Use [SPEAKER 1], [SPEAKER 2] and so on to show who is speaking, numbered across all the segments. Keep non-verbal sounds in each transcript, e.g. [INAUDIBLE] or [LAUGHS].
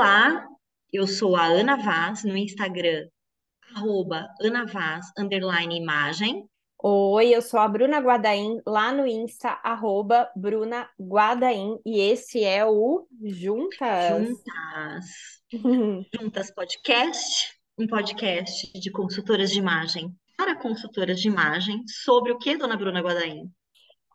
[SPEAKER 1] Olá, eu sou a Ana Vaz no Instagram, arroba Ana Vaz, underline imagem.
[SPEAKER 2] Oi, eu sou a Bruna Guadaim, lá no Insta, arroba Bruna Guadaim, e esse é o Juntas.
[SPEAKER 1] Juntas. [LAUGHS] Juntas Podcast, um podcast de consultoras de imagem para consultoras de imagem sobre o que, dona Bruna Guadaim?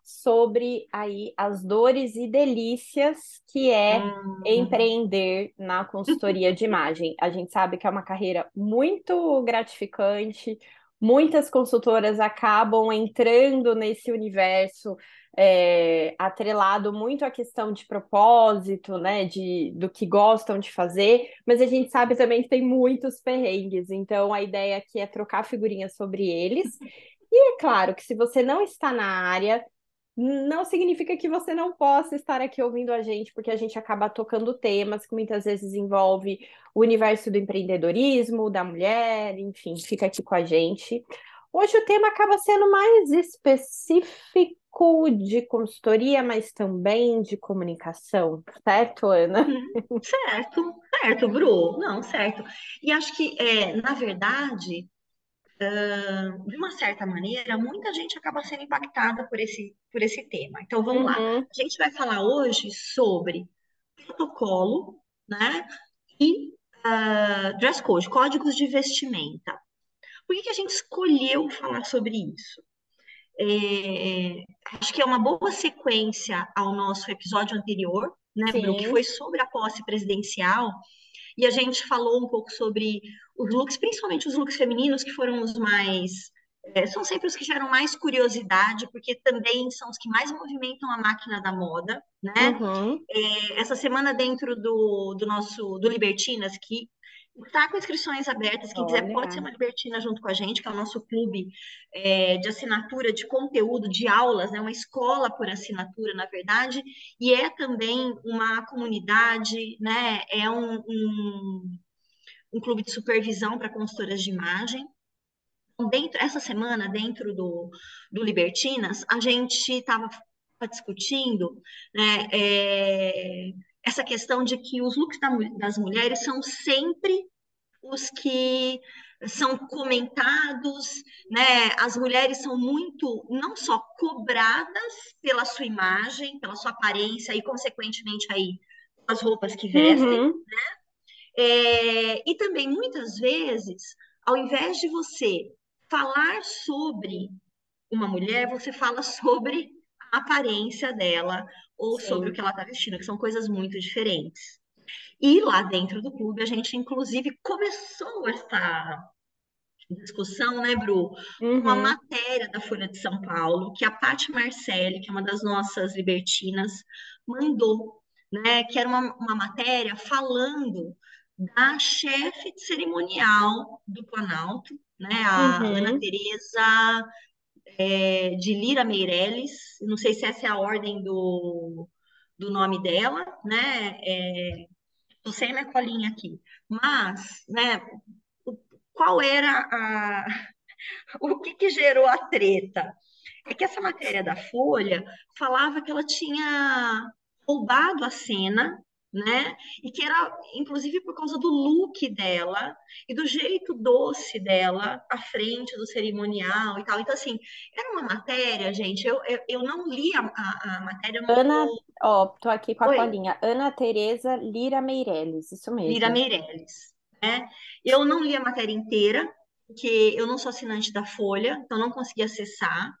[SPEAKER 2] Sobre aí as dores e delícias que é hum. empreender na consultoria de imagem. A gente sabe que é uma carreira muito gratificante, muitas consultoras acabam entrando nesse universo é, atrelado muito à questão de propósito, né, de, do que gostam de fazer, mas a gente sabe também que tem muitos perrengues, então a ideia aqui é trocar figurinhas sobre eles. E é claro que se você não está na área, não significa que você não possa estar aqui ouvindo a gente, porque a gente acaba tocando temas que muitas vezes envolve o universo do empreendedorismo, da mulher, enfim, fica aqui com a gente. Hoje o tema acaba sendo mais específico de consultoria, mas também de comunicação, certo, Ana?
[SPEAKER 1] Hum, certo, certo, Bru. Não, certo. E acho que, é, na verdade, uh, de uma certa maneira, muita gente acaba sendo impactada por esse, por esse tema. Então, vamos uhum. lá. A gente vai falar hoje sobre protocolo, né? E uh, dress code, códigos de vestimenta. Por que, que a gente escolheu falar sobre isso? É, acho que é uma boa sequência ao nosso episódio anterior, né, que foi sobre a posse presidencial, e a gente falou um pouco sobre os looks, principalmente os looks femininos, que foram os mais. É, são sempre os que geram mais curiosidade, porque também são os que mais movimentam a máquina da moda, né? Uhum. É, essa semana, dentro do, do nosso do Libertinas, que Está com inscrições abertas. Quem Olha. quiser pode ser uma libertina junto com a gente, que é o nosso clube é, de assinatura de conteúdo, de aulas, né? uma escola por assinatura, na verdade, e é também uma comunidade, né? é um, um, um clube de supervisão para consultoras de imagem. Dentro, essa semana, dentro do, do Libertinas, a gente estava discutindo né, é, essa questão de que os looks das mulheres são sempre os que são comentados, né? As mulheres são muito, não só cobradas pela sua imagem, pela sua aparência e, consequentemente, aí, as roupas que vestem, uhum. né? É, e também, muitas vezes, ao invés de você falar sobre uma mulher, você fala sobre a aparência dela, ou Sim. sobre o que ela está vestindo, que são coisas muito diferentes. E lá dentro do clube, a gente, inclusive, começou essa discussão, né, Bru? Uhum. Uma matéria da Folha de São Paulo, que a Paty Marcelli, que é uma das nossas libertinas, mandou, né? Que era uma, uma matéria falando da chefe de cerimonial do Planalto, né? A uhum. Ana Tereza é, de Lira Meirelles, não sei se essa é a ordem do, do nome dela, né? É, sem minha colinha aqui, mas, né? Qual era a, [LAUGHS] o que, que gerou a treta? É que essa matéria da Folha falava que ela tinha roubado a cena né? E que era, inclusive, por causa do look dela e do jeito doce dela à frente do cerimonial e tal. Então, assim, era uma matéria, gente, eu, eu, eu não li a, a, a matéria.
[SPEAKER 2] Ana, ó, tô aqui com a Oi. colinha. Ana Tereza Lira Meirelles, isso mesmo.
[SPEAKER 1] Lira Meirelles, né? Eu não li a matéria inteira, porque eu não sou assinante da Folha, então não consegui acessar,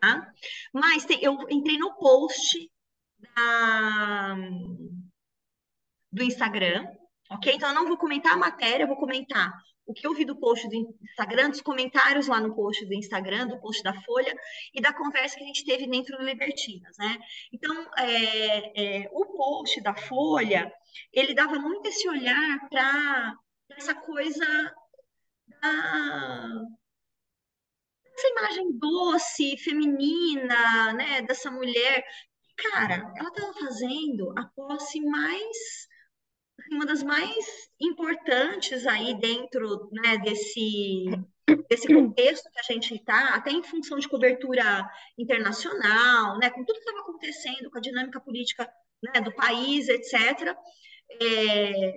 [SPEAKER 1] tá? Mas tem, eu entrei no post da do Instagram, ok? Então eu não vou comentar a matéria, eu vou comentar o que eu vi do post do Instagram, dos comentários lá no post do Instagram, do post da Folha e da conversa que a gente teve dentro do Libertinas, né? Então, é, é, o post da Folha, ele dava muito esse olhar para essa coisa da essa imagem doce, feminina, né, dessa mulher. Cara, ela estava fazendo a posse mais uma das mais importantes aí dentro né, desse, desse contexto que a gente está, até em função de cobertura internacional, né, com tudo que estava acontecendo, com a dinâmica política né, do país, etc. É,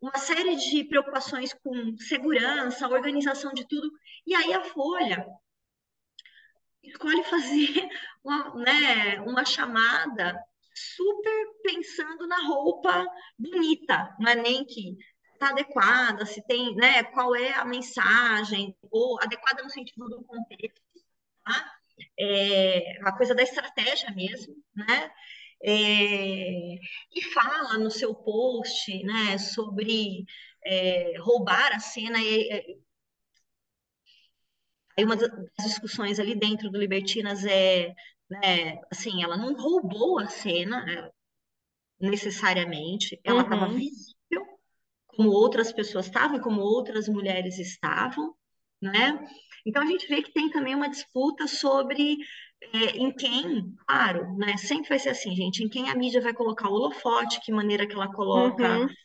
[SPEAKER 1] uma série de preocupações com segurança, organização de tudo. E aí a Folha escolhe fazer [LAUGHS] uma, né, uma chamada super pensando na roupa bonita, não é nem que está adequada, se tem, né, qual é a mensagem, ou adequada no sentido do contexto, tá? É, a coisa da estratégia mesmo, né? É, e fala no seu post, né, sobre é, roubar a cena e, Aí uma das discussões ali dentro do Libertinas é, né, assim, ela não roubou a cena né, necessariamente, ela estava
[SPEAKER 2] Uhum,
[SPEAKER 1] visível, como outras pessoas estavam, como outras mulheres estavam, né? Então a gente vê que tem também uma disputa sobre é, em quem, claro, né? Sempre vai ser assim, gente, em quem a mídia vai colocar o holofote, que maneira que ela coloca
[SPEAKER 2] uhum,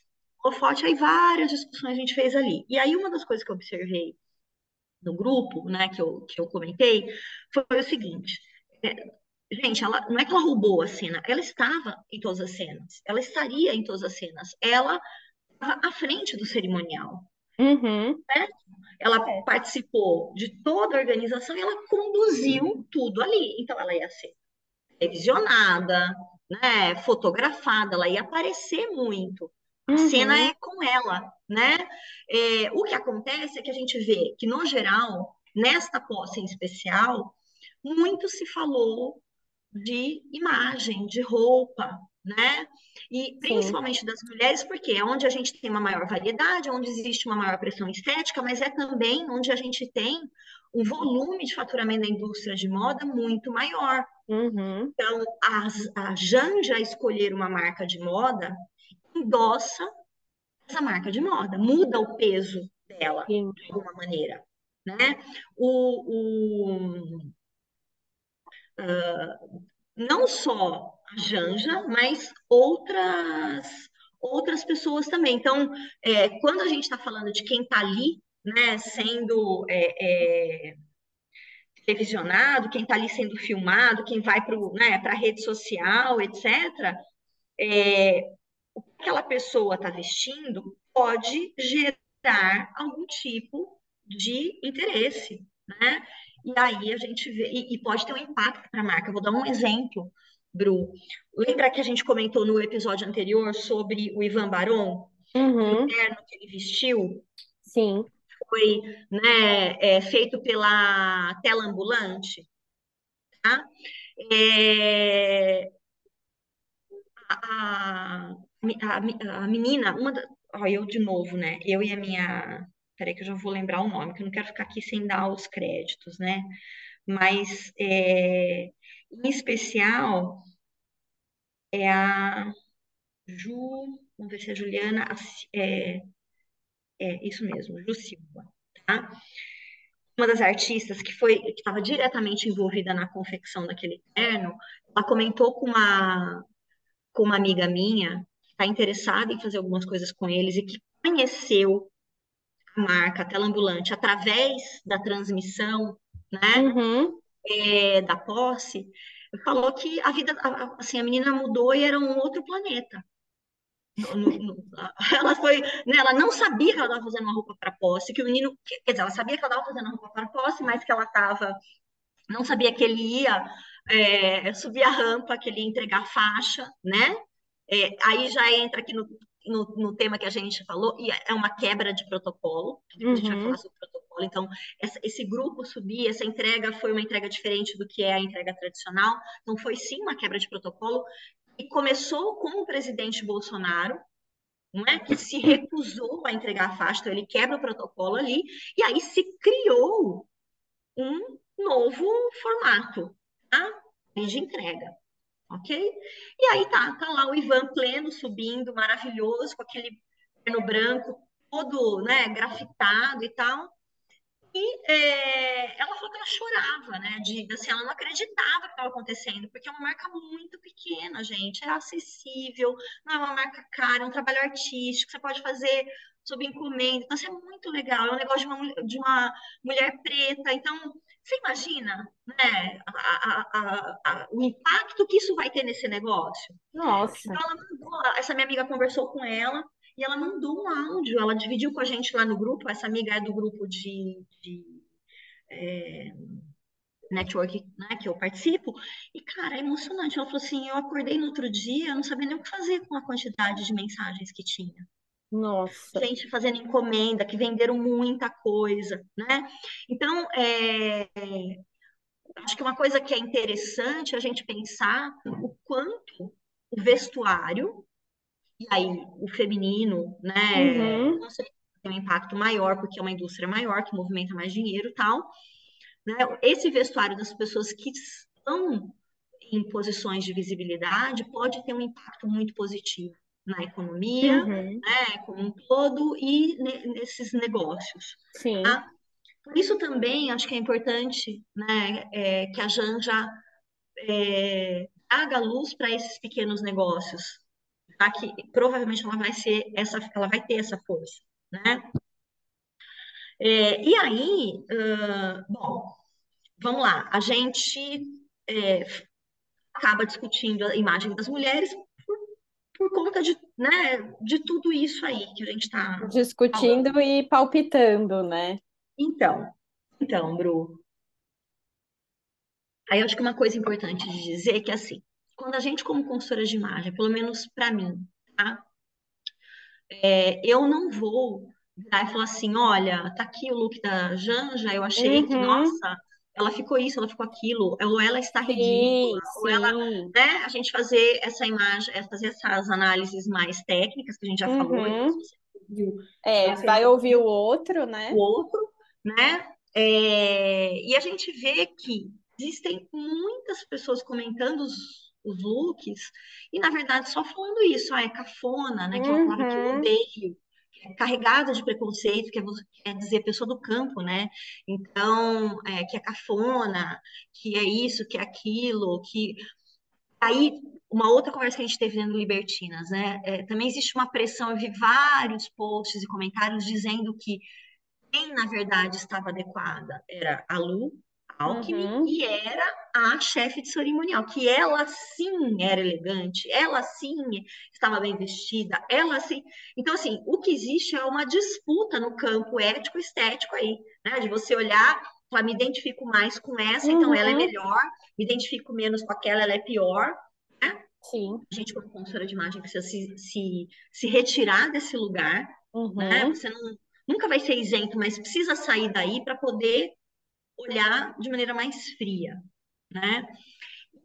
[SPEAKER 1] o holofote, aí várias discussões a gente fez ali. E aí uma das coisas que eu observei no grupo, né, que eu, que eu comentei, foi o seguinte. É, gente, ela, não é que ela roubou a cena, ela estava em todas as cenas, ela estaria em todas as cenas, ela estava à frente do cerimonial,
[SPEAKER 2] uhum.
[SPEAKER 1] né? Ela
[SPEAKER 2] É.
[SPEAKER 1] participou de toda a organização e ela conduziu tudo ali. Então, ela ia ser revisionada, né, fotografada, ela ia aparecer muito. A cena
[SPEAKER 2] Uhum,
[SPEAKER 1] é com ela, né? É, o que acontece é que a gente vê que, no geral, nesta posse em especial, muito se falou de imagem, de roupa, né? E
[SPEAKER 2] sim.
[SPEAKER 1] principalmente das mulheres, porque é onde a gente tem uma maior variedade, onde existe uma maior pressão estética, mas é também onde a gente tem um volume de faturamento da indústria de moda muito maior.
[SPEAKER 2] Uhum,
[SPEAKER 1] Então, a, a Janja escolher uma marca de moda endossa essa marca de moda, muda o peso dela
[SPEAKER 2] sim.
[SPEAKER 1] de alguma maneira, né? O, o uh, não só a Janja, mas outras outras pessoas também. Então, é, quando a gente está falando de quem está ali, né, sendo é, é, televisionado, quem está ali sendo filmado, quem vai para né, a rede social, etc., é, o que aquela pessoa está vestindo pode gerar algum tipo de interesse, né? E aí a gente vê, e, e pode ter um impacto para a marca. Eu vou dar um exemplo, Bru. Lembra que a gente comentou no episódio anterior sobre o Ivan Baron, que o
[SPEAKER 2] Uhum,
[SPEAKER 1] terno que ele vestiu
[SPEAKER 2] sim.
[SPEAKER 1] foi, né, é, feito pela tela ambulante, tá? É, a, a, a menina, uma da, ó, eu de novo, né? Eu e a minha. Peraí, que eu já vou lembrar o nome, que eu não quero ficar aqui sem dar os créditos, né? Mas, é, em especial, é a Ju. Vamos ver se é Juliana. É, é isso mesmo, Ju Silva, tá? Uma das artistas que foi que estava diretamente envolvida na confecção daquele terno, ela comentou com uma com uma amiga minha que está interessada em fazer algumas coisas com eles e que conheceu marca a Tela Ambulante através da transmissão, né,
[SPEAKER 2] Uhum,
[SPEAKER 1] é, da posse, falou que a vida, assim, a menina mudou e era um outro planeta. No- [LAUGHS] ela foi, né, ela não sabia que ela estava fazendo uma roupa para posse, que o menino, que- quer dizer, ela sabia que ela estava fazendo uma roupa para posse, mas que ela estava, não sabia que ele ia é, subir a rampa, que ele ia entregar a faixa, né? É, aí já entra aqui no, no, no, tema que a gente falou, e é uma quebra de protocolo, depois a gente vai falar
[SPEAKER 2] uhum,
[SPEAKER 1] sobre protocolo. Então, essa, esse grupo subir, essa entrega foi uma entrega diferente do que é a entrega tradicional. Então, foi sim uma quebra de protocolo. E começou com o presidente Bolsonaro, não é? que se recusou a entregar a faixa, então ele quebra o protocolo ali, e aí se criou um novo formato tá? de entrega ok? E aí tá, tá lá o Ivan pleno subindo, maravilhoso, com aquele terno branco todo, né, grafitado e tal. E é, ela falou que ela chorava, né? De, assim, ela não acreditava que estava acontecendo, porque é uma marca muito pequena, gente. É acessível, não é uma marca cara, é um trabalho artístico, você pode fazer sob encomenda. Então, isso é muito legal. É um negócio de uma, de uma mulher preta. Então, você imagina, né? a- a- a- o impacto que isso vai ter nesse negócio?
[SPEAKER 2] Nossa.
[SPEAKER 1] Então, ela mandou, essa minha amiga conversou com ela, e ela mandou um áudio, ela dividiu com a gente lá no grupo, essa amiga é do grupo de, de é, network né, que eu participo, e cara, é emocionante. Ela falou assim: eu acordei no outro dia, eu não sabia nem o que fazer com a quantidade de mensagens que tinha.
[SPEAKER 2] Nossa.
[SPEAKER 1] Gente fazendo encomenda, que venderam muita coisa, né? Então, é, acho que uma coisa que é interessante é a gente pensar o quanto o vestuário, e aí o feminino, né,
[SPEAKER 2] Uhum.
[SPEAKER 1] com certeza tem um impacto maior, porque é uma indústria maior, que movimenta mais dinheiro e tal, né? Esse vestuário das pessoas que estão em posições de visibilidade pode ter um impacto muito positivo na economia,
[SPEAKER 2] Uhum.
[SPEAKER 1] né, como um todo e nesses negócios.
[SPEAKER 2] Sim.
[SPEAKER 1] Tá? Por isso também acho que é importante né, é, que a Janja é, traga luz para esses pequenos negócios, tá? que provavelmente ela vai ser essa, ela vai ter essa força, né? É, e aí, uh, bom, vamos lá, a gente é, acaba discutindo a imagem das mulheres por, conta de, né, de tudo isso aí que a gente está
[SPEAKER 2] Discutindo
[SPEAKER 1] falando.
[SPEAKER 2] e palpitando, né?
[SPEAKER 1] Então, então, Bru, aí eu acho que uma coisa importante de dizer é que, assim, quando a gente, como consultora de imagem, pelo menos para mim, tá? É, eu não vou virar e falar assim, olha, tá aqui o look da Janja, eu achei que,
[SPEAKER 2] Uhum.
[SPEAKER 1] nossa, ela ficou isso, ela ficou aquilo, ou ela está ridícula,
[SPEAKER 2] Sim,
[SPEAKER 1] ou ela, né, a gente fazer essa imagem, é, fazer essas análises mais técnicas que a gente já falou, então
[SPEAKER 2] Uhum.
[SPEAKER 1] você viu,
[SPEAKER 2] É, vai ouvir o outro,
[SPEAKER 1] o
[SPEAKER 2] né?
[SPEAKER 1] outro, né? É, e a gente vê que existem muitas pessoas comentando os, os looks e, na verdade, só falando isso, ah, é cafona, né? Que é uma palavra que eu
[SPEAKER 2] Uhum.
[SPEAKER 1] odeio, carregada de preconceito, que é, quer dizer pessoa do campo, né? Então, é, que é cafona, que é isso, que é aquilo, que aí uma outra conversa que a gente teve dentro do Libertinas, né? É, também existe uma pressão, eu vi vários posts e comentários dizendo que quem, na verdade, estava adequada era a Lu Alckmin
[SPEAKER 2] Uhum.
[SPEAKER 1] e era a chefe de cerimonial, que ela sim era elegante, ela sim estava bem vestida, ela sim. Então, assim, o que existe é uma disputa no campo ético-estético aí, né? De você olhar, falar, me identifico mais com essa, então ela é
[SPEAKER 2] Uhum.
[SPEAKER 1] melhor, me identifico menos com aquela, ela é pior. Né?
[SPEAKER 2] Sim.
[SPEAKER 1] A gente, como consultora de imagem, precisa se, se, se retirar desse lugar né?
[SPEAKER 2] Uhum.
[SPEAKER 1] Você não, nunca vai ser isento, mas precisa sair daí para poder olhar de maneira mais fria, né?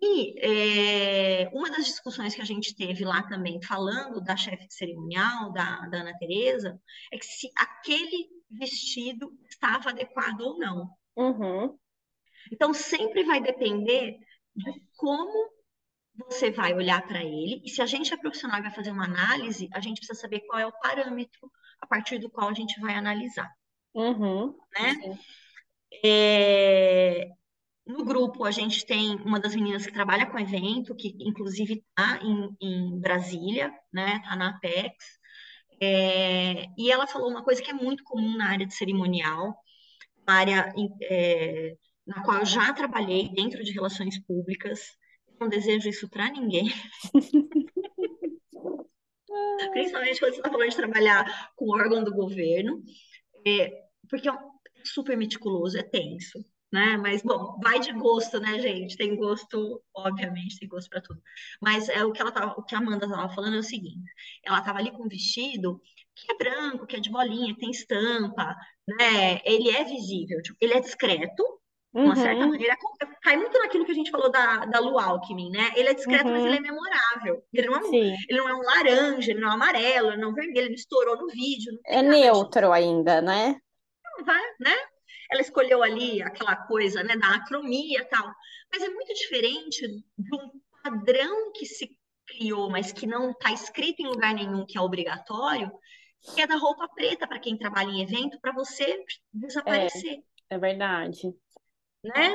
[SPEAKER 1] E é, uma das discussões que a gente teve lá também, falando da chefe de cerimonial, da, da Ana Tereza, é que se aquele vestido estava adequado ou não.
[SPEAKER 2] Uhum.
[SPEAKER 1] Então, sempre vai depender de como você vai olhar para ele, e se a gente é profissional e vai fazer uma análise, a gente precisa saber qual é o parâmetro a partir do qual a gente vai analisar,
[SPEAKER 2] Uhum.
[SPEAKER 1] né?
[SPEAKER 2] Sim.
[SPEAKER 1] É, no grupo, a gente tem uma das meninas que trabalha com evento, que inclusive está em, em, Brasília, né? Está na Apex. É, e ela falou uma coisa que é muito comum na área de cerimonial, área é, na qual eu já trabalhei dentro de relações públicas. Não desejo isso para ninguém. [LAUGHS] Principalmente quando você está falando de trabalhar com órgão do governo, é, porque é super meticuloso, é tenso né? Mas bom, vai de gosto, né, gente? Tem gosto, obviamente, tem gosto para tudo. Mas é o que ela tava, o que a Amanda estava falando é o seguinte: ela estava ali com um vestido que é branco, que é de bolinha, tem estampa, né? Ele é visível, tipo, ele é discreto. De uma certa
[SPEAKER 2] Uhum.
[SPEAKER 1] maneira, cai muito naquilo que a gente falou da, da Lu Alckmin, né? Ele é discreto, mas ele é
[SPEAKER 2] Uhum.
[SPEAKER 1] memorável. Ele não é um, ele não é um laranja, ele não é um amarelo, ele não é um vermelho, ele estourou no vídeo,
[SPEAKER 2] É
[SPEAKER 1] disso.
[SPEAKER 2] neutro ainda, né?
[SPEAKER 1] Vai, né? ela escolheu ali aquela coisa né, da acromia e tal. Mas é muito diferente de um padrão que se criou, mas que não está escrito em lugar nenhum que é obrigatório, que é da roupa preta para quem trabalha em evento, para você
[SPEAKER 2] É,
[SPEAKER 1] desaparecer,
[SPEAKER 2] é verdade.
[SPEAKER 1] né?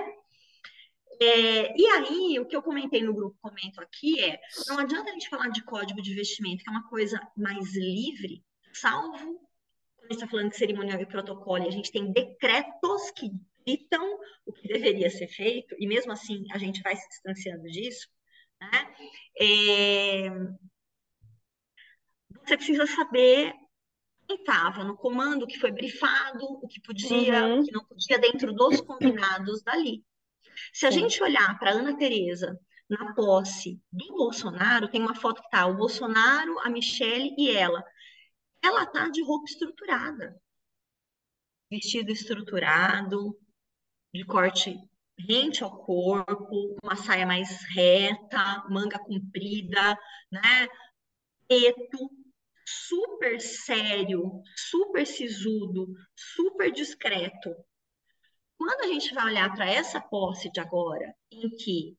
[SPEAKER 1] É, e aí, o que eu comentei no grupo, comento aqui, é não adianta a gente falar de código de vestimento, que é uma coisa mais livre, salvo a gente está falando de cerimonial e protocolo, e a gente tem decretos que ditam o que deveria ser feito, e mesmo assim a gente vai se distanciando disso, né? É... você precisa saber quem estava no comando, o que foi brifado, o que podia,
[SPEAKER 2] Uhum.
[SPEAKER 1] o que não podia, dentro dos combinados dali. Se a
[SPEAKER 2] Sim.
[SPEAKER 1] gente olhar para Ana Tereza na posse do Bolsonaro, tem uma foto que tá o Bolsonaro, a Michelle e ela. Ela tá de roupa estruturada, vestido estruturado, de corte rente ao corpo, uma saia mais reta, manga comprida, né? Preto, super sério, super sisudo, super discreto. Quando a gente vai olhar para essa posse de agora, em que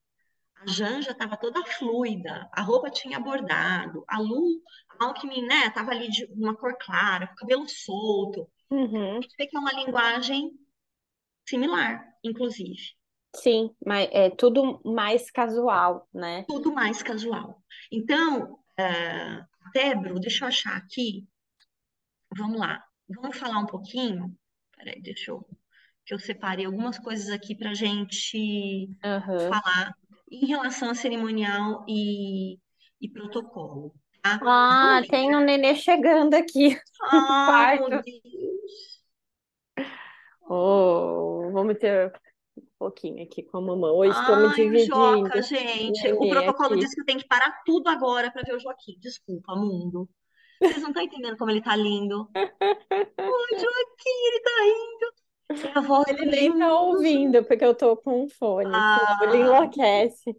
[SPEAKER 1] a Janja estava toda fluida, a roupa tinha bordado, a Lu, a Alckmin, né, tava ali de uma cor clara, cabelo solto. A
[SPEAKER 2] Uhum.
[SPEAKER 1] gente vê que é uma linguagem similar, inclusive.
[SPEAKER 2] Sim, mas é tudo mais casual, né?
[SPEAKER 1] Tudo mais casual. Então, uh, deixa eu achar aqui. Vamos lá. Vamos falar um pouquinho. Peraí, deixa eu. Que eu separei algumas coisas aqui para gente
[SPEAKER 2] Uhum.
[SPEAKER 1] falar em relação a cerimonial e, e protocolo.
[SPEAKER 2] Ah, tem um nenê chegando aqui
[SPEAKER 1] Ah, meu. Deus!
[SPEAKER 2] Oh, vamos ter um pouquinho aqui com a mamãe. Hoje estou me
[SPEAKER 1] Ai, o
[SPEAKER 2] dividindo.
[SPEAKER 1] Joca, gente. O protocolo
[SPEAKER 2] aqui.
[SPEAKER 1] diz que eu tenho que parar tudo agora para ver o Joaquim. Desculpa, mundo. Vocês não estão entendendo como ele tá lindo. [LAUGHS] Oi, Joaquim, ele tá rindo. Voz
[SPEAKER 2] Ele nem tá ouvindo, porque eu tô com um fone, senão ele
[SPEAKER 1] Ah,
[SPEAKER 2] enlouquece.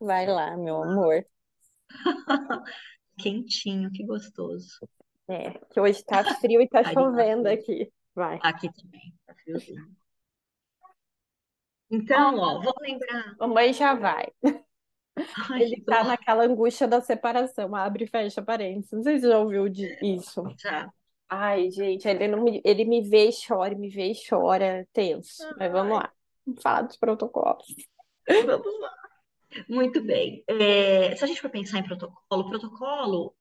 [SPEAKER 2] Vai lá, meu amor. [LAUGHS]
[SPEAKER 1] quentinho, que gostoso.
[SPEAKER 2] É, que hoje tá frio e tá [LAUGHS]
[SPEAKER 1] Carinho
[SPEAKER 2] chovendo aqui. Vai.
[SPEAKER 1] Aqui também, tá friozinho. Então, ó, vou lembrar.
[SPEAKER 2] Mamãe já vai. [LAUGHS]
[SPEAKER 1] Ai,
[SPEAKER 2] Ele tá
[SPEAKER 1] dó.
[SPEAKER 2] naquela angústia da separação, abre e fecha parênteses. Não sei se você já ouviu de- isso.
[SPEAKER 1] Já.
[SPEAKER 2] Ai, gente, ele não me, ele me vê e chora, me vê e chora, tenso. Mas vamos
[SPEAKER 1] Ai,
[SPEAKER 2] lá. Vamos falar dos protocolos.
[SPEAKER 1] vamos lá. Muito bem. É, se a gente for pensar em protocolo, protocolo,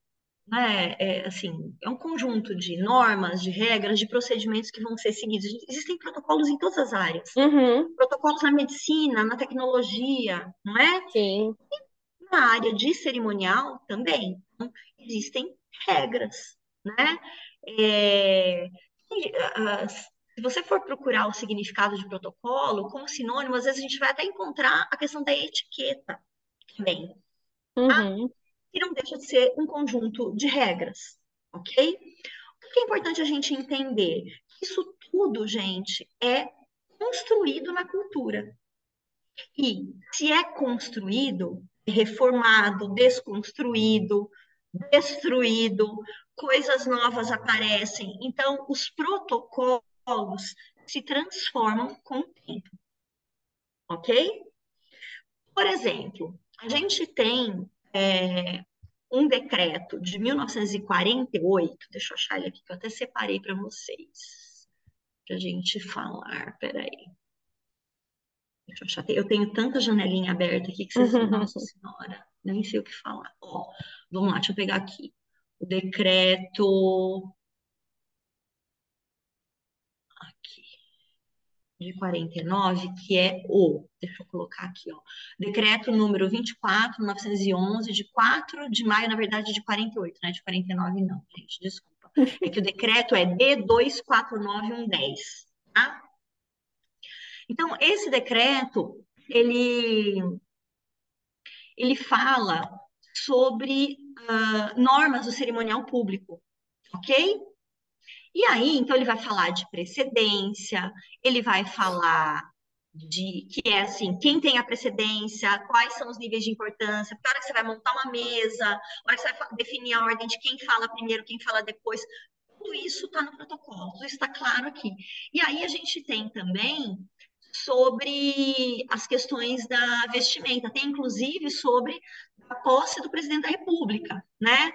[SPEAKER 1] né, é, assim, é um conjunto de normas, de regras, de procedimentos que vão ser seguidos. Existem protocolos em todas as áreas.
[SPEAKER 2] Uhum,
[SPEAKER 1] Protocolos na medicina, na tecnologia, não é?
[SPEAKER 2] sim.
[SPEAKER 1] Na área de cerimonial também. Então, existem regras, né? É, e, ah, se você for procurar o significado de protocolo, como sinônimo, às vezes a gente vai até encontrar a questão da etiqueta também,
[SPEAKER 2] Uhum,
[SPEAKER 1] que não deixa de ser um conjunto de regras, ok? O que é importante a gente entender? Isso tudo, gente, é construído na cultura. E se é construído, é reformado, desconstruído, destruído, coisas novas aparecem. Então, os protocolos se transformam com o tempo, ok? Por exemplo, a gente tem é, um decreto de 1948, deixa eu achar ele aqui, que eu até separei para vocês, para a gente falar, peraí. Deixa eu achar, eu tenho tanta janelinha aberta aqui que vocês, nossa senhora, nem sei o que falar. Ó, vamos lá, deixa eu pegar aqui. O decreto aqui de 49, que é o, deixa eu colocar aqui, ó, decreto número 24, 911, de 4 de maio, na verdade, de 48, né? De 49 não, gente, desculpa. É que o decreto é D249110, tá? Então, esse decreto, ele, ele fala sobre uh, normas do cerimonial público, ok? E aí, então, ele vai falar de precedência, ele vai falar de que é assim, quem tem a precedência, quais são os níveis de importância, porque a hora que você vai montar uma mesa, hora que você vai definir a ordem de quem fala primeiro, quem fala depois, tudo isso está no protocolo, tudo está claro aqui. E aí a gente tem também sobre as questões da vestimenta, tem inclusive sobre a posse do presidente da República, né?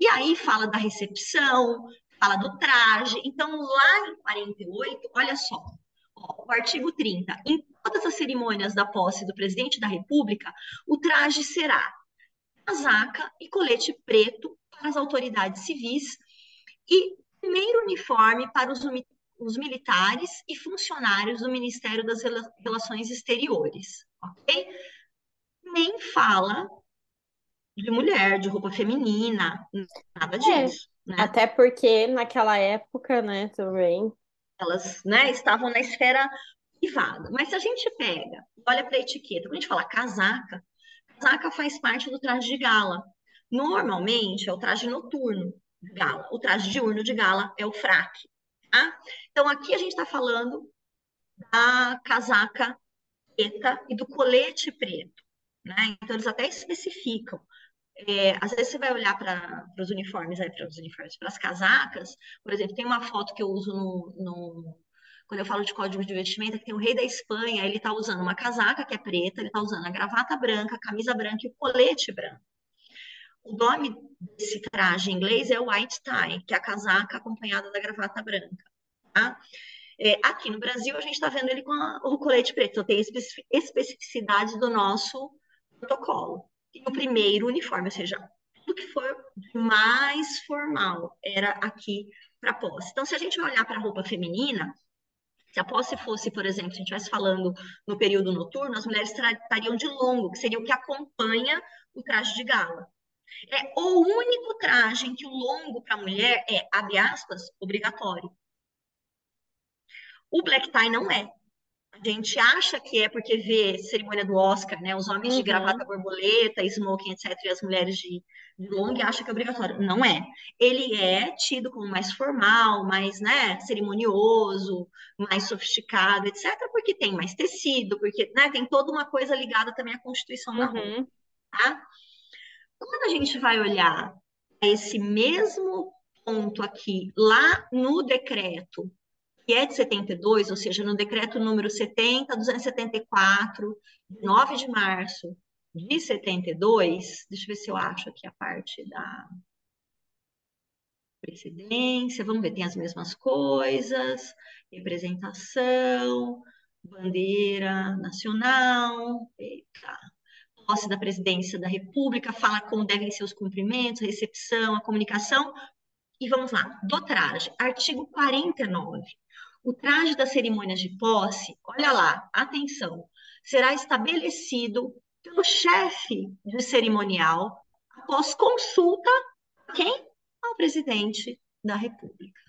[SPEAKER 1] E aí fala da recepção, fala do traje. Então, lá em 48, olha só, ó, o artigo 30, em todas as cerimônias da posse do presidente da República, o traje será casaca e colete preto para as autoridades civis e primeiro uniforme para os os militares e funcionários do Ministério das Relações Exteriores, ok? Nem fala de mulher, de roupa feminina, nada
[SPEAKER 2] É,
[SPEAKER 1] disso, né?
[SPEAKER 2] até porque naquela época, né, também.
[SPEAKER 1] Elas, né, estavam na esfera privada. Mas se a gente pega, olha para a etiqueta, quando a gente fala casaca, casaca faz parte do traje de gala. Normalmente é o traje noturno de gala. O traje diurno de gala é o fraque. Tá? Então aqui a gente está falando da casaca preta e do colete preto. Né? Então eles até especificam. É, às vezes você vai olhar para os uniformes, para os uniformes, para as casacas, por exemplo, tem uma foto que eu uso no, no, quando eu falo de código de vestimenta, que tem o rei da Espanha, ele está usando uma casaca que é preta, ele está usando a gravata branca, a camisa branca e o colete branco. O nome desse traje em inglês é white tie, que é a casaca acompanhada da gravata branca. Tá? É, aqui no Brasil, a gente está vendo ele com a, o colete preto, então tem especificidade do nosso protocolo. E o primeiro uniforme, ou seja, tudo que for mais formal era aqui para posse. Então, se a gente olhar para a roupa feminina, se a posse fosse, por exemplo, se a gente estivesse falando no período noturno, as mulheres estariam de longo, que seria o que acompanha o traje de gala. É o único traje em que o longo para a mulher é, abre aspas, obrigatório. O black tie não é. A gente acha que é porque vê cerimônia do Oscar, né? Os homens uhum. de gravata borboleta, smoking, etc., e as mulheres de, de long acham que é obrigatório. Não é. Ele é tido como mais formal, mais né, cerimonioso, mais sofisticado, etc., porque tem mais tecido, porque né, tem toda uma coisa ligada também à Constituição da uhum. tá? Quando a gente vai olhar esse mesmo ponto aqui, lá no decreto que é de 72, ou seja, no decreto número 70, 274, 9 de março de 72, deixa eu ver se eu acho aqui a parte da presidência, vamos ver, tem as mesmas coisas, representação, bandeira nacional, eita, posse da presidência da República, fala como devem ser os cumprimentos, recepção, a comunicação, e vamos lá, do traje, artigo 49. O traje das cerimônias de posse, olha lá, atenção, será estabelecido pelo chefe de cerimonial após consulta a quem? Ao presidente da República.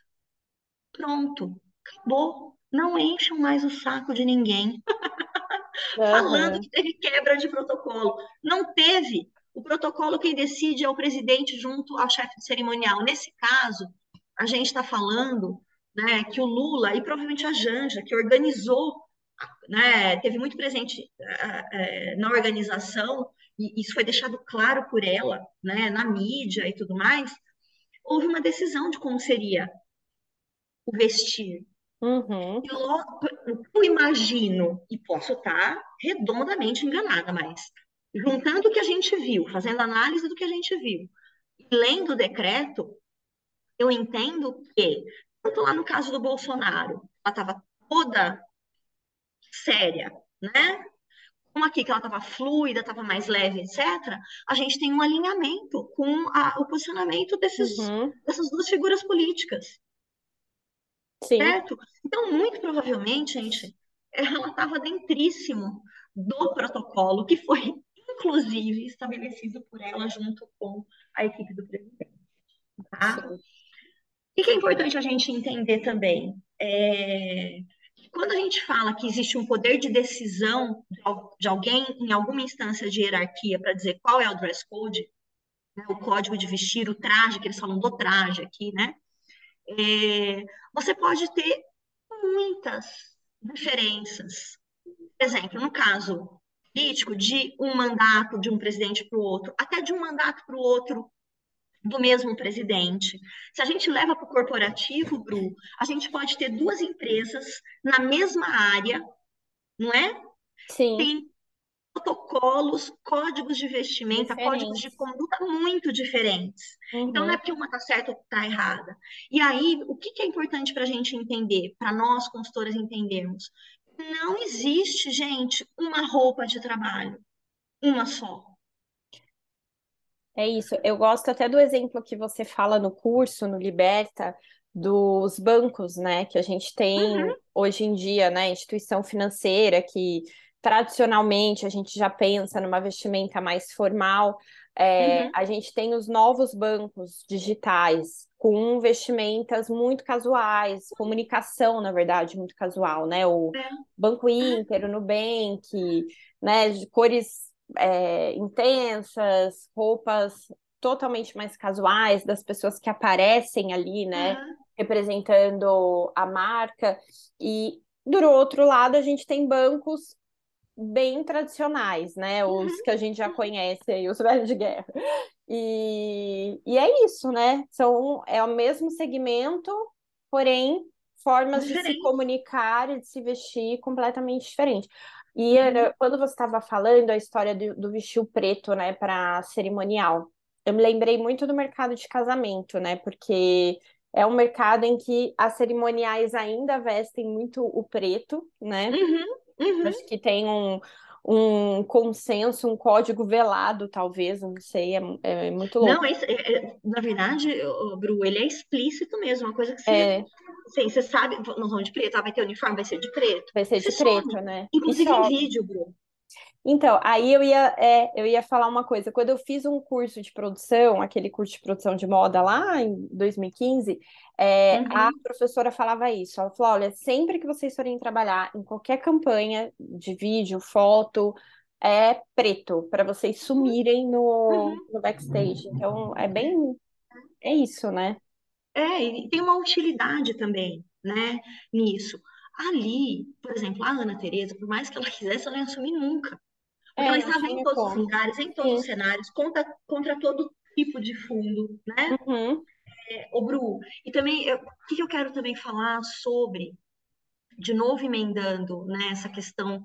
[SPEAKER 1] Pronto, acabou. Não encham mais o saco de ninguém. [LAUGHS] Uhum. Falando que teve quebra de protocolo. Não teve. O protocolo quem decide é o presidente junto ao chefe de cerimonial. Nesse caso, a gente está falando né, que o Lula e provavelmente a Janja, que organizou, né, teve muito presente é, na organização, e isso foi deixado claro por ela, né, na mídia e tudo mais, houve uma decisão de como seria o vestir.
[SPEAKER 2] Uhum.
[SPEAKER 1] Eu, eu imagino, e posso estar redondamente enganada, mas juntando o que a gente viu, fazendo análise do que a gente viu, lendo o decreto, eu entendo que tanto lá no caso do Bolsonaro, ela estava toda séria, né? Como aqui, que ela estava fluida, estava mais leve, etc., a gente tem um alinhamento com a, o posicionamento desses, uhum. dessas duas figuras políticas.
[SPEAKER 2] Sim.
[SPEAKER 1] Certo? Então, muito provavelmente, gente, ela estava dentríssimo do protocolo que foi, inclusive, estabelecido por ela junto com a equipe do presidente. Tá? Sim. O que é importante a gente entender também? É, quando a gente fala que existe um poder de decisão de alguém em alguma instância de hierarquia para dizer qual é o dress code, né, o código de vestir, o traje, que eles falam do traje aqui, né? É, você pode ter muitas diferenças. Por exemplo, no caso político, de um mandato de um presidente para o outro, até de um mandato para o outro do mesmo presidente. Se a gente leva para o corporativo, Bru, a gente pode ter duas empresas na mesma área, não é?
[SPEAKER 2] Sim.
[SPEAKER 1] Tem protocolos, códigos de vestimenta, diferentes. códigos de conduta muito diferentes. Uhum. Então, não é porque uma está certa ou está errada. E aí, o que, que é importante para a gente entender, para nós, consultoras, entendermos? Não existe, gente, uma roupa de trabalho, uma só.
[SPEAKER 2] É isso. Eu gosto até do exemplo que você fala no curso, no Liberta, dos bancos, né? Que a gente tem uhum. hoje em dia, né? Instituição financeira que tradicionalmente a gente já pensa numa vestimenta mais formal. É,
[SPEAKER 1] Uhum.
[SPEAKER 2] a gente tem os novos bancos digitais com vestimentas muito casuais, comunicação, na verdade, muito casual, né? O
[SPEAKER 1] É,
[SPEAKER 2] Banco. Inter, o Nubank, né? De cores é, intensas, roupas totalmente mais casuais das pessoas que aparecem ali, né?
[SPEAKER 1] Aham,
[SPEAKER 2] Representando a marca. E do outro lado, a gente tem bancos bem tradicionais, né? Os
[SPEAKER 1] uhum,
[SPEAKER 2] que a gente já conhece aí, os velhos de guerra. E, e é isso, né? São, é o mesmo segmento, porém, formas de se
[SPEAKER 1] Diferente.
[SPEAKER 2] comunicar e de se vestir completamente diferentes. E
[SPEAKER 1] Uhum.
[SPEAKER 2] Ana, quando você estava falando a história do, do vestir preto, né, para cerimonial, eu me lembrei muito do mercado de casamento, né? Porque é um mercado em que as cerimoniais ainda vestem muito o preto, né?
[SPEAKER 1] Uhum, uhum.
[SPEAKER 2] Acho que tem um, um consenso, um código velado, talvez, não sei, é, é muito
[SPEAKER 1] Não,
[SPEAKER 2] louco.
[SPEAKER 1] isso, é- é- na verdade, Bru, ele é explícito mesmo, uma coisa que você,
[SPEAKER 2] É,
[SPEAKER 1] assim, você sabe, nós vamos de preto, ah, vai ter uniforme, vai ser de preto.
[SPEAKER 2] vai ser
[SPEAKER 1] Você
[SPEAKER 2] de
[SPEAKER 1] some,
[SPEAKER 2] preto, né?
[SPEAKER 1] Inclusive em vídeo, Bru.
[SPEAKER 2] Então, aí eu ia, é, eu ia falar uma coisa. Quando eu fiz um curso de produção, aquele curso de produção de moda lá em 2015, é, a
[SPEAKER 1] Uhum,
[SPEAKER 2] professora falava isso. Ela falou: olha, sempre que vocês forem trabalhar em qualquer campanha de vídeo, foto, é preto, para vocês sumirem no,
[SPEAKER 1] uhum.
[SPEAKER 2] no backstage. Então, é bem, é isso, né?
[SPEAKER 1] É, e tem uma utilidade também, né, nisso. Ali, por exemplo, a Ana Teresa, por mais que ela quisesse, ela não ia assumir nunca. Porque
[SPEAKER 2] É,
[SPEAKER 1] ela estava em todos os
[SPEAKER 2] como.
[SPEAKER 1] lugares, em todos os
[SPEAKER 2] Sim.
[SPEAKER 1] cenários, contra, contra todo tipo de fundo, né?
[SPEAKER 2] Uhum.
[SPEAKER 1] É, ô, Bru, e também, eu- o que que eu quero também falar sobre, de novo emendando, né, essa questão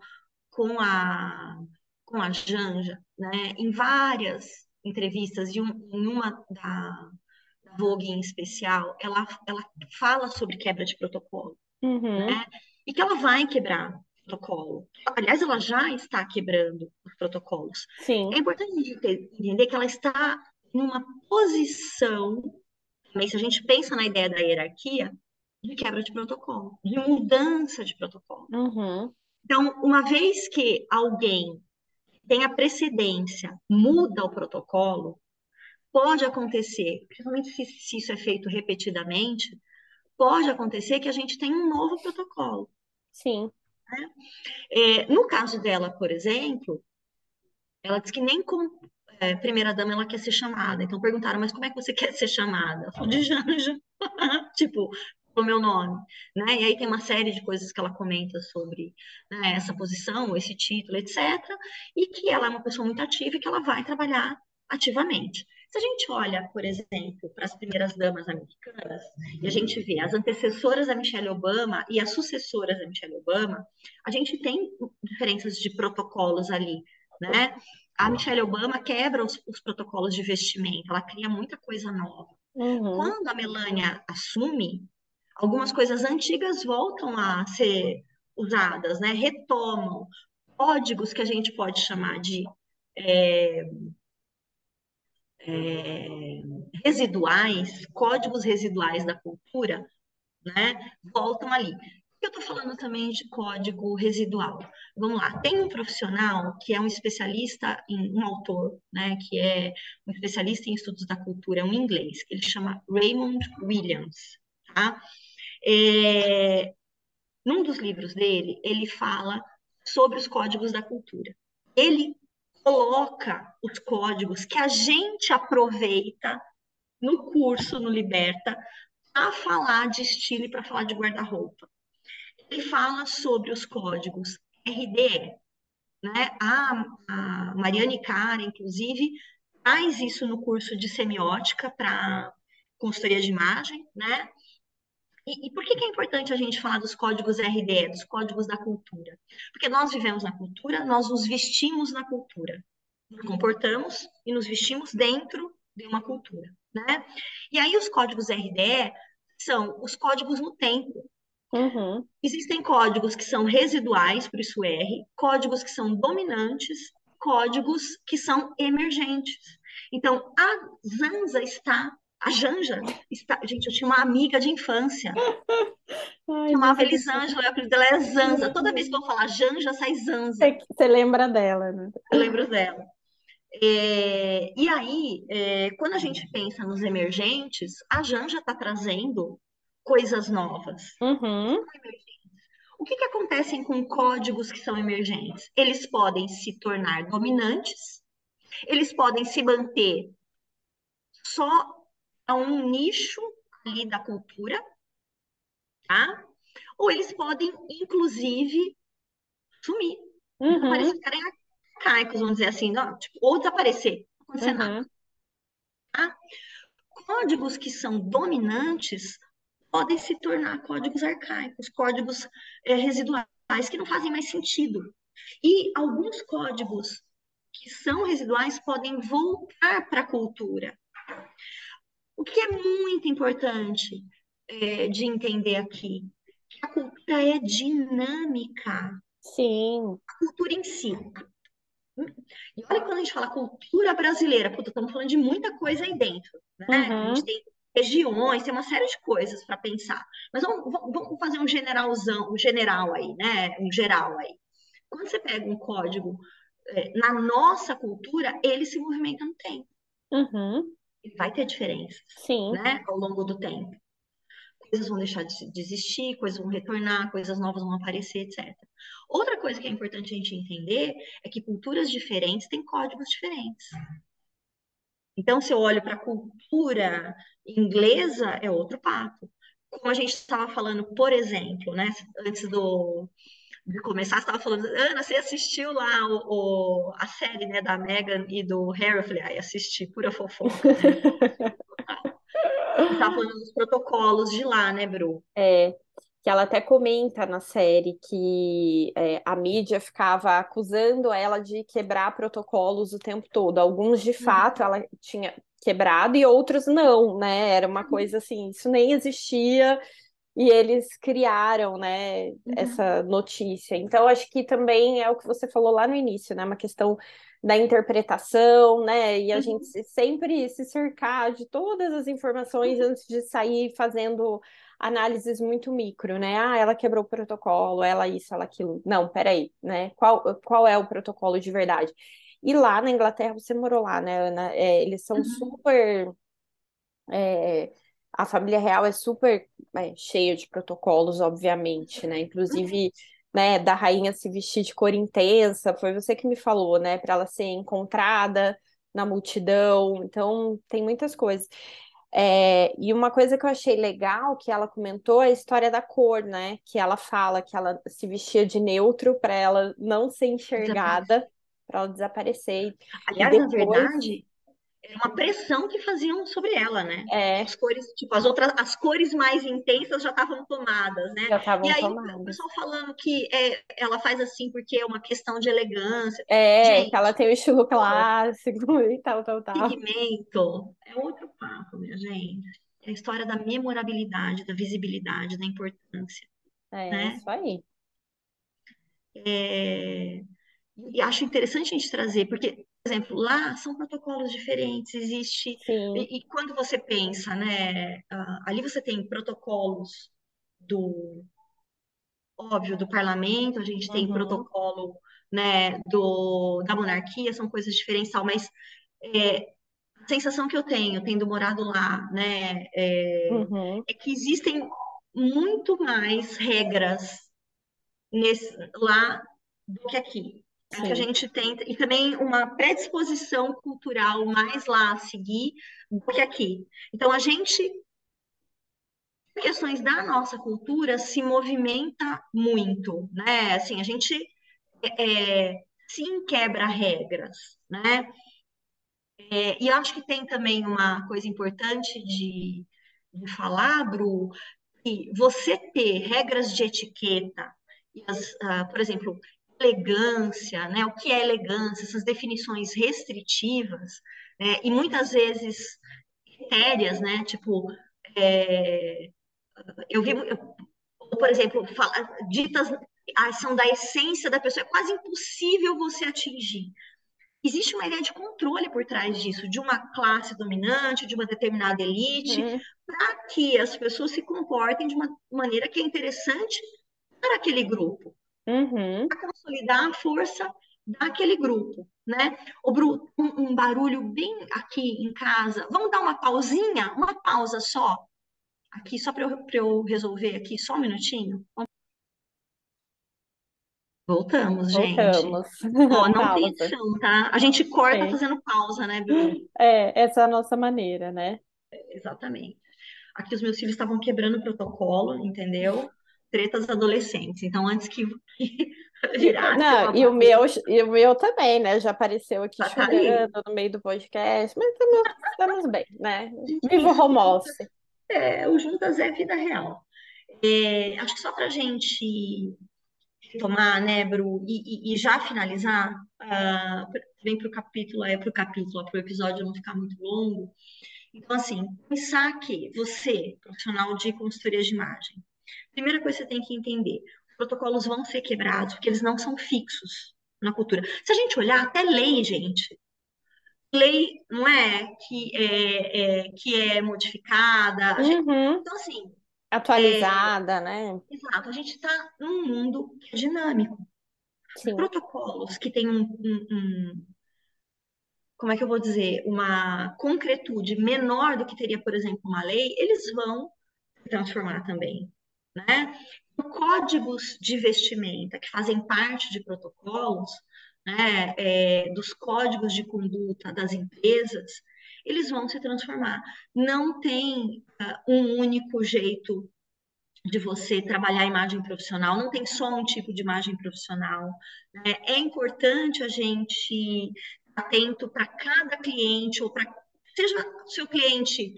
[SPEAKER 1] com a, com a Janja, né? Em várias entrevistas, e um, em uma da, da Vogue em especial, ela, ela fala sobre quebra de protocolo,
[SPEAKER 2] Uhum.
[SPEAKER 1] né? E que ela vai quebrar protocolo. Aliás, ela já está quebrando os protocolos. É
[SPEAKER 2] Sim,
[SPEAKER 1] importante a gente ter- entender que ela está em uma posição, também se a gente pensa na ideia da hierarquia, de quebra de protocolo, de mudança de protocolo.
[SPEAKER 2] uhum.
[SPEAKER 1] Então, uma vez que alguém tem a precedência, muda o protocolo, pode acontecer, principalmente se, se isso é feito repetidamente, pode acontecer que a gente tenha um novo protocolo.
[SPEAKER 2] Sim,
[SPEAKER 1] É, no caso dela, por exemplo, ela disse que nem como é, primeira-dama ela quer ser chamada. Então perguntaram, mas como é que você [LAUGHS] quer ser chamada? Ela falou, de Janja, [LAUGHS] tipo, o meu nome, né? E aí tem uma série de coisas que ela comenta sobre né, essa posição, esse título, etc. E que ela é uma pessoa muito ativa e que ela vai trabalhar ativamente. Se a gente olha, por exemplo, para as primeiras damas americanas, e a gente vê as antecessoras da Michelle Obama e as sucessoras da Michelle Obama, a gente tem diferenças de protocolos ali, né? A Michelle Obama quebra os, os protocolos de vestimenta, ela cria muita coisa nova.
[SPEAKER 2] uhum.
[SPEAKER 1] Quando a Melania assume, algumas coisas antigas voltam a ser usadas, né? Retomam códigos que a gente pode chamar de é, é, residuais, códigos residuais da cultura, né? Voltam ali. Eu estou falando também de código residual. Vamos lá, tem um profissional que é um especialista em um autor, né, que é um especialista em estudos da cultura, é um inglês, que ele chama Raymond Williams, tá? É, num dos livros dele, ele fala sobre os códigos da cultura. Ele coloca os códigos que a gente aproveita no curso, no Liberta, para falar de estilo e para falar de guarda-roupa. Ele fala sobre os códigos RDE, né? A, a Mariane Cara, inclusive, traz isso no curso de semiótica para consultoria de imagem, né? E, e por que, que é importante a gente falar dos códigos RDE, dos códigos da cultura? Porque nós vivemos na cultura, nós nos vestimos na cultura, nos comportamos e nos vestimos dentro de uma cultura, né? E aí os códigos RDE são os códigos no tempo.
[SPEAKER 2] Uhum,
[SPEAKER 1] Existem códigos que são residuais, por isso R, códigos que são dominantes, códigos que são emergentes. Então, a Zanza está A Janja, está... gente, eu tinha uma amiga de infância, [LAUGHS]
[SPEAKER 2] Ai,
[SPEAKER 1] chamava Elisângela, e o apelido dela era Zanza. Toda vez que eu falar Janja, sai Zanza.
[SPEAKER 2] você, você lembra dela, né?
[SPEAKER 1] Eu lembro dela. É, e aí, é, quando a gente pensa nos emergentes, a Janja está trazendo coisas novas.
[SPEAKER 2] Uhum,
[SPEAKER 1] O que que acontece com códigos que são emergentes? Eles podem se tornar dominantes, eles podem se manter só a um nicho ali da cultura, tá? Ou eles podem, inclusive, sumir.
[SPEAKER 2] Uhum,
[SPEAKER 1] ficarem arcaicos, vamos dizer assim, não, tipo, ou desaparecer, não acontecer nada.
[SPEAKER 2] uhum,
[SPEAKER 1] tá? Códigos que são dominantes podem se tornar códigos arcaicos, códigos é, residuais que não fazem mais sentido. E alguns códigos que são residuais podem voltar para a cultura. O que é muito importante é, de entender aqui, que a cultura é dinâmica,
[SPEAKER 2] sim,
[SPEAKER 1] a cultura em si. E olha quando a gente fala cultura brasileira, puta, estamos falando de muita coisa aí dentro, né? A gente
[SPEAKER 2] uhum,
[SPEAKER 1] tem regiões, tem uma série de coisas para pensar. Mas vamos, vamos fazer um generalzão, um general aí, né? Um geral aí. Quando você pega um código é, na nossa cultura, ele se movimenta no tempo.
[SPEAKER 2] uhum,
[SPEAKER 1] vai ter diferenças,
[SPEAKER 2] sim,
[SPEAKER 1] né? Ao longo do tempo. Coisas vão deixar de de existir, coisas vão retornar, coisas novas vão aparecer, etc. Outra coisa que é importante a gente entender é que culturas diferentes têm códigos diferentes. Então, se eu olho para a cultura inglesa, é outro papo. Como a gente estava falando, por exemplo, né, antes do, de começar, você estava falando, Ana, você assistiu lá o, o- a série, né, da Meghan e do Harry? Eu falei, ai, assisti, pura fofoca, né? Você estava falando dos protocolos de lá, né, Bru?
[SPEAKER 2] É, que ela até comenta na série que é, a mídia ficava acusando ela de quebrar protocolos o tempo todo. Alguns, de fato, ela tinha quebrado e outros não, né? Era uma coisa assim, isso nem existia e eles criaram, né,
[SPEAKER 1] Uhum,
[SPEAKER 2] essa notícia. Então, acho que também é o que você falou lá no início, né? Uma questão da interpretação, né? E a gente
[SPEAKER 1] uhum,
[SPEAKER 2] se- sempre se cercar de todas as informações
[SPEAKER 1] uhum,
[SPEAKER 2] antes de sair fazendo análises muito micro, né? Ah, ela quebrou o protocolo, ela isso, ela aquilo. Não, peraí, né? Qual, qual é o protocolo de verdade? E lá na Inglaterra, você morou lá, né, Ana? É, eles são
[SPEAKER 1] uhum,
[SPEAKER 2] super é, a família real é super é, cheia de protocolos, obviamente, né?
[SPEAKER 1] uhum.
[SPEAKER 2] Inclusive, né, da rainha se vestir de cor intensa, foi você que me falou, né? Para ela ser encontrada na multidão. Então, tem muitas coisas. É, e uma coisa que eu achei legal que ela comentou é a história da cor, né? Que ela fala que ela se vestia de neutro para ela não ser enxergada, para ela desaparecer.
[SPEAKER 1] Aliás, na
[SPEAKER 2] depois,
[SPEAKER 1] verdade, era uma pressão que faziam sobre ela, né?
[SPEAKER 2] é,
[SPEAKER 1] As cores, tipo, as outras, as cores mais intensas já estavam tomadas, né?
[SPEAKER 2] já
[SPEAKER 1] E
[SPEAKER 2] estavam
[SPEAKER 1] aí o
[SPEAKER 2] tomadas.
[SPEAKER 1] pessoal falando que é, ela faz assim porque é uma questão de elegância.
[SPEAKER 2] É, que ela
[SPEAKER 1] Gente,
[SPEAKER 2] tem o estilo clássico e tal, tal, tal.
[SPEAKER 1] pigmento é outro papo, minha gente. É a história da memorabilidade, da visibilidade, da importância,
[SPEAKER 2] É
[SPEAKER 1] né?
[SPEAKER 2] isso aí.
[SPEAKER 1] É, E acho interessante a gente trazer, porque, por exemplo, lá são protocolos diferentes, existe. E, e quando você pensa, né, ali você tem protocolos do, óbvio, do parlamento, a gente tem
[SPEAKER 2] Uhum,
[SPEAKER 1] protocolo, né, do, da monarquia, são coisas diferentes, tal, mas é, a sensação que eu tenho, tendo morado lá, né, é,
[SPEAKER 2] uhum,
[SPEAKER 1] é que existem muito mais regras nesse, lá do que aqui. É que a
[SPEAKER 2] sim.
[SPEAKER 1] gente tem, e também uma predisposição cultural mais lá a seguir do que aqui. Então, a gente, questões da nossa cultura, se movimenta muito, né? Assim, a gente é, sim quebra regras, né? É, e eu acho que tem também uma coisa importante de, de falar, Bru, que você ter regras de etiqueta, e as, ah, por exemplo, elegância, né? O que é elegância, essas definições restritivas, né? E muitas vezes sérias, né? Tipo, é, eu vi, eu, por exemplo, fala, ditas ah, são da essência da pessoa, é quase impossível você atingir. existe uma ideia de controle por trás disso, de uma classe dominante, de uma determinada elite,
[SPEAKER 2] Uhum.
[SPEAKER 1] para que as pessoas se comportem de uma maneira que é interessante para aquele grupo,
[SPEAKER 2] Uhum.
[SPEAKER 1] para consolidar a força daquele grupo, né? O Bru, um, um barulho bem aqui em casa. Vamos dar uma pausinha, uma pausa só, aqui, só para eu, pra eu resolver aqui, só um minutinho. Voltamos, gente.
[SPEAKER 2] Voltamos.
[SPEAKER 1] Ó, não tem edição, tá? A gente corta
[SPEAKER 2] É.
[SPEAKER 1] fazendo pausa, né, Bruno?
[SPEAKER 2] É, essa é a nossa maneira, né?
[SPEAKER 1] Exatamente. Aqui os meus filhos estavam quebrando o protocolo, entendeu? Tretas adolescentes. Então, antes que [LAUGHS] virasse
[SPEAKER 2] não, e o meu, e o meu também, né? Já apareceu aqui
[SPEAKER 1] já tá
[SPEAKER 2] chorando no meio do podcast, mas estamos, estamos bem, né? Viva o home office.
[SPEAKER 1] É, o Juntas é vida real. É, acho que só para a gente retomar, né, Bru, e, e- e já finalizar, ah, vem para o capítulo, é para o capítulo, para o episódio não ficar muito longo. Então, assim, pensar que você, profissional de consultoria de imagem, primeira coisa que você tem que entender, os protocolos vão ser quebrados, porque eles não são fixos na cultura. Se a gente olhar, até lei, gente, lei não é que é, é, que é modificada. A gente-
[SPEAKER 2] Uhum.
[SPEAKER 1] então, assim,
[SPEAKER 2] Atualizada, né?
[SPEAKER 1] exato, a gente está num mundo que é dinâmico.
[SPEAKER 2] Sim.
[SPEAKER 1] Protocolos que têm um, um- um- como é que eu vou dizer, uma concretude menor do que teria, por exemplo, uma lei, eles vão se transformar também, né? Códigos de vestimenta que fazem parte de protocolos, né, é, dos códigos de conduta das empresas, eles vão se transformar. Não tem ah, um único jeito de você trabalhar a imagem profissional, não tem só um tipo de imagem profissional. né? É importante a gente atento para cada cliente, ou para seja seu cliente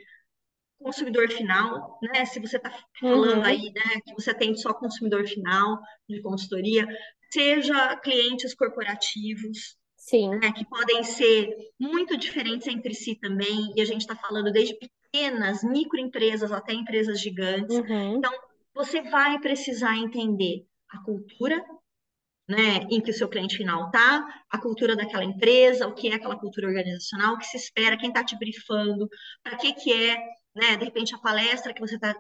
[SPEAKER 1] consumidor final, né? Se você está falando
[SPEAKER 2] Uhum.
[SPEAKER 1] aí, né, que você atende só consumidor final de consultoria, seja clientes corporativos,
[SPEAKER 2] Sim.
[SPEAKER 1] né, que podem ser muito diferentes entre si também, e a gente está falando desde pequenas, microempresas até empresas gigantes.
[SPEAKER 2] Uhum.
[SPEAKER 1] Então, você vai precisar entender a cultura, né, em que o seu cliente final está, a cultura daquela empresa, o que é aquela cultura organizacional, o que se espera, quem está te brifando, para que que é, né, de repente a palestra que você está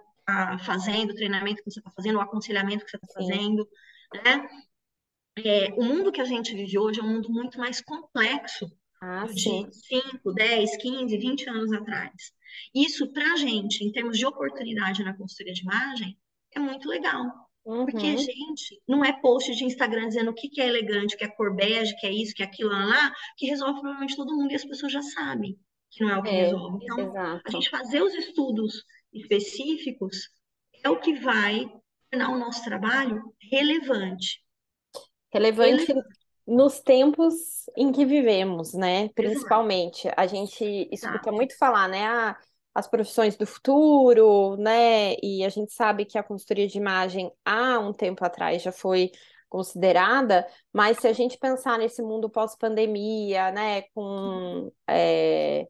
[SPEAKER 1] fazendo, o treinamento que você está fazendo, o aconselhamento que você está fazendo, né? É, o mundo que a gente vive hoje é um mundo muito mais complexo
[SPEAKER 2] Ah, sim.
[SPEAKER 1] de 5, 10, 15, 20 anos atrás. Isso, para a gente, em termos de oportunidade na consultoria de imagem, é muito legal. Porque,
[SPEAKER 2] Uhum.
[SPEAKER 1] gente, não é post de Instagram dizendo o que que é elegante, que é cor bege, que é isso, que é aquilo, lá, lá, que resolve provavelmente todo mundo e as pessoas já sabem que não é o que
[SPEAKER 2] É,
[SPEAKER 1] resolve. Então, a
[SPEAKER 2] exato.
[SPEAKER 1] gente fazer os estudos específicos é o que vai tornar o nosso trabalho relevante.
[SPEAKER 2] Relevante
[SPEAKER 1] Relevante,
[SPEAKER 2] nos tempos em que vivemos, né?
[SPEAKER 1] exato,
[SPEAKER 2] Principalmente, a gente escuta
[SPEAKER 1] exato.
[SPEAKER 2] muito falar, né? Ah, as profissões do futuro, né? E a gente sabe que a consultoria de imagem há um tempo atrás já foi considerada, mas se a gente pensar nesse mundo pós-pandemia, né? Com, é,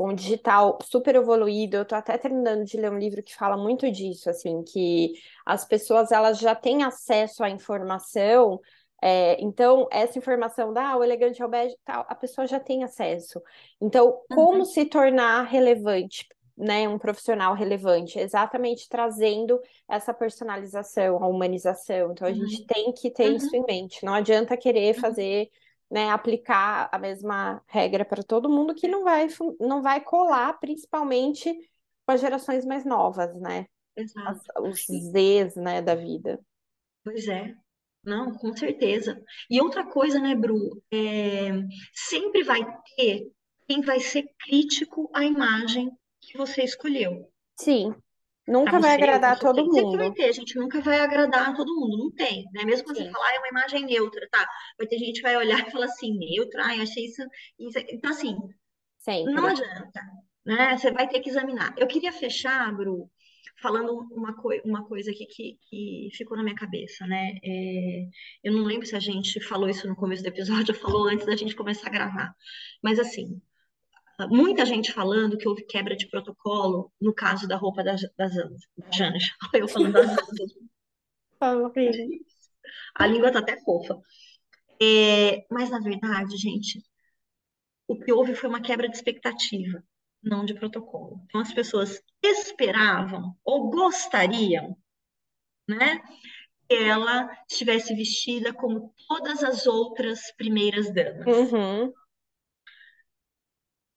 [SPEAKER 2] com o digital super evoluído, eu tô até terminando de ler um livro que fala muito disso, assim, que as pessoas elas já têm acesso à informação é, então, essa informação da ah, o elegante é o bege, tal, a pessoa já tem acesso. Então, como
[SPEAKER 1] Uhum,
[SPEAKER 2] se tornar relevante, né, um profissional relevante? Exatamente trazendo essa personalização, a humanização. Então, a gente
[SPEAKER 1] uhum,
[SPEAKER 2] tem que ter isso
[SPEAKER 1] uhum,
[SPEAKER 2] em mente. Não adianta querer
[SPEAKER 1] uhum.
[SPEAKER 2] fazer, né, aplicar a mesma regra para todo mundo que não vai, não vai colar, principalmente com as gerações mais novas, né? As- os Zs, né, da vida.
[SPEAKER 1] pois é. Não, com certeza. E outra coisa, né, Bru? É, sempre vai ter quem vai ser crítico à imagem que você escolheu.
[SPEAKER 2] Sim, nunca vai
[SPEAKER 1] você, ou para
[SPEAKER 2] agradar
[SPEAKER 1] seu
[SPEAKER 2] todo
[SPEAKER 1] cliente. Sempre vai
[SPEAKER 2] mundo.
[SPEAKER 1] ter, gente nunca vai agradar todo mundo, não tem, né? Mesmo quando você
[SPEAKER 2] Sim,
[SPEAKER 1] falar, ah, é uma imagem neutra, tá? Vai ter gente que vai olhar [LAUGHS] e falar assim, neutra, ai, achei isso, isso. Então, assim, não
[SPEAKER 2] sempre.
[SPEAKER 1] adianta, né? Você vai ter que examinar. Eu queria fechar, Bru, falando uma, coi uma coisa aqui que, que ficou na minha cabeça, né? É, eu não lembro se a gente falou isso no começo do episódio ou [LAUGHS] falou antes da gente começar a gravar. Mas, assim, muita gente falando que houve quebra de protocolo no caso da roupa da, das, da Janja. [LAUGHS] Eu falando das Janjas. A língua tá até fofa. É, mas, na verdade, gente, o que houve foi uma quebra de expectativa, não de protocolo. Então, as pessoas esperavam ou gostariam, né, que ela estivesse vestida como todas as outras primeiras damas.
[SPEAKER 2] Uhum.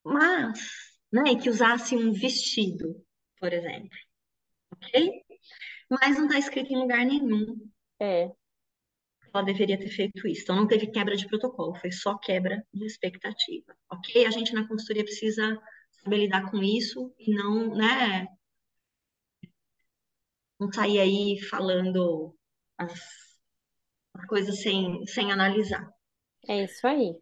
[SPEAKER 1] Mas, né, que usasse um vestido, por exemplo. Ok? Mas não está escrito em lugar nenhum
[SPEAKER 2] É,
[SPEAKER 1] ela deveria ter feito isso. Então, não teve quebra de protocolo, foi só quebra de expectativa, ok? A gente na consultoria precisa saber lidar com isso e não, né, não sair aí falando as, as coisas sem, sem analisar,
[SPEAKER 2] é isso aí.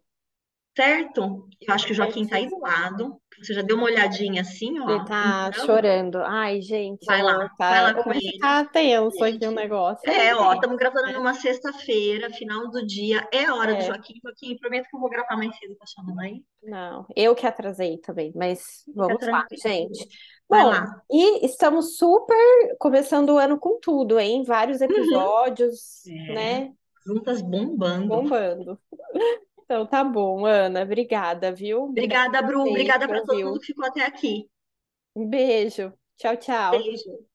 [SPEAKER 1] Certo? Eu acho que o Joaquim tá aí do lado. Você já deu uma olhadinha assim, ó.
[SPEAKER 2] Ele tá
[SPEAKER 1] Então,
[SPEAKER 2] chorando. Ai, gente,
[SPEAKER 1] vai lá,
[SPEAKER 2] tá...
[SPEAKER 1] vai lá com ele.
[SPEAKER 2] ficar tenso aqui o
[SPEAKER 1] Gente,
[SPEAKER 2] negócio.
[SPEAKER 1] é, ó, estamos gravando
[SPEAKER 2] é,
[SPEAKER 1] numa sexta-feira, final do dia, é hora do
[SPEAKER 2] é.
[SPEAKER 1] Joaquim. Joaquim, prometo que eu vou gravar mais cedo com a sua mãe.
[SPEAKER 2] Não, eu que atrasei também, mas
[SPEAKER 1] Fica
[SPEAKER 2] vamos lá,
[SPEAKER 1] tranquilo.
[SPEAKER 2] gente. Bom,
[SPEAKER 1] lá.
[SPEAKER 2] e estamos super começando o ano com tudo, hein? Vários
[SPEAKER 1] Uhum.
[SPEAKER 2] episódios,
[SPEAKER 1] É,
[SPEAKER 2] né?
[SPEAKER 1] juntas bombando.
[SPEAKER 2] Bombando. Então tá bom, Ana, obrigada, viu? Obrigada
[SPEAKER 1] Bru. Obrigada para todo mundo que ficou até aqui.
[SPEAKER 2] Um beijo. Tchau, tchau.
[SPEAKER 1] Beijo.